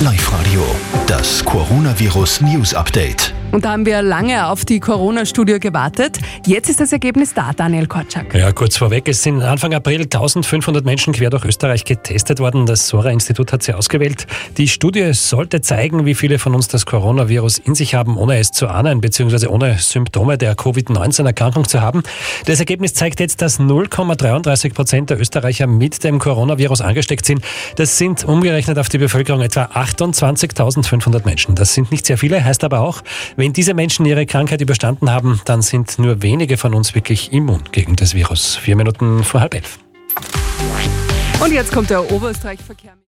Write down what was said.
Live-Radio, das Coronavirus News Update. Und da haben wir lange auf die Corona-Studie gewartet. Jetzt ist das Ergebnis da, Daniel Korczak. Ja, kurz vorweg, es sind Anfang April 1500 Menschen quer durch Österreich getestet worden. Das Sora-Institut hat sie ausgewählt. Die Studie sollte zeigen, wie viele von uns das Coronavirus in sich haben, ohne es zu ahnen, beziehungsweise ohne Symptome der Covid-19-Erkrankung zu haben. Das Ergebnis zeigt jetzt, dass 0,33 Prozent der Österreicher mit dem Coronavirus angesteckt sind. Das sind umgerechnet auf die Bevölkerung etwa 28.500 Menschen. Das sind nicht sehr viele, heißt aber auch, wenn diese Menschen ihre Krankheit überstanden haben, dann sind nur wenige von uns wirklich immun gegen das Virus. Vier Minuten vor halb elf. Und jetzt kommt der Oberösterreich-Verkehr.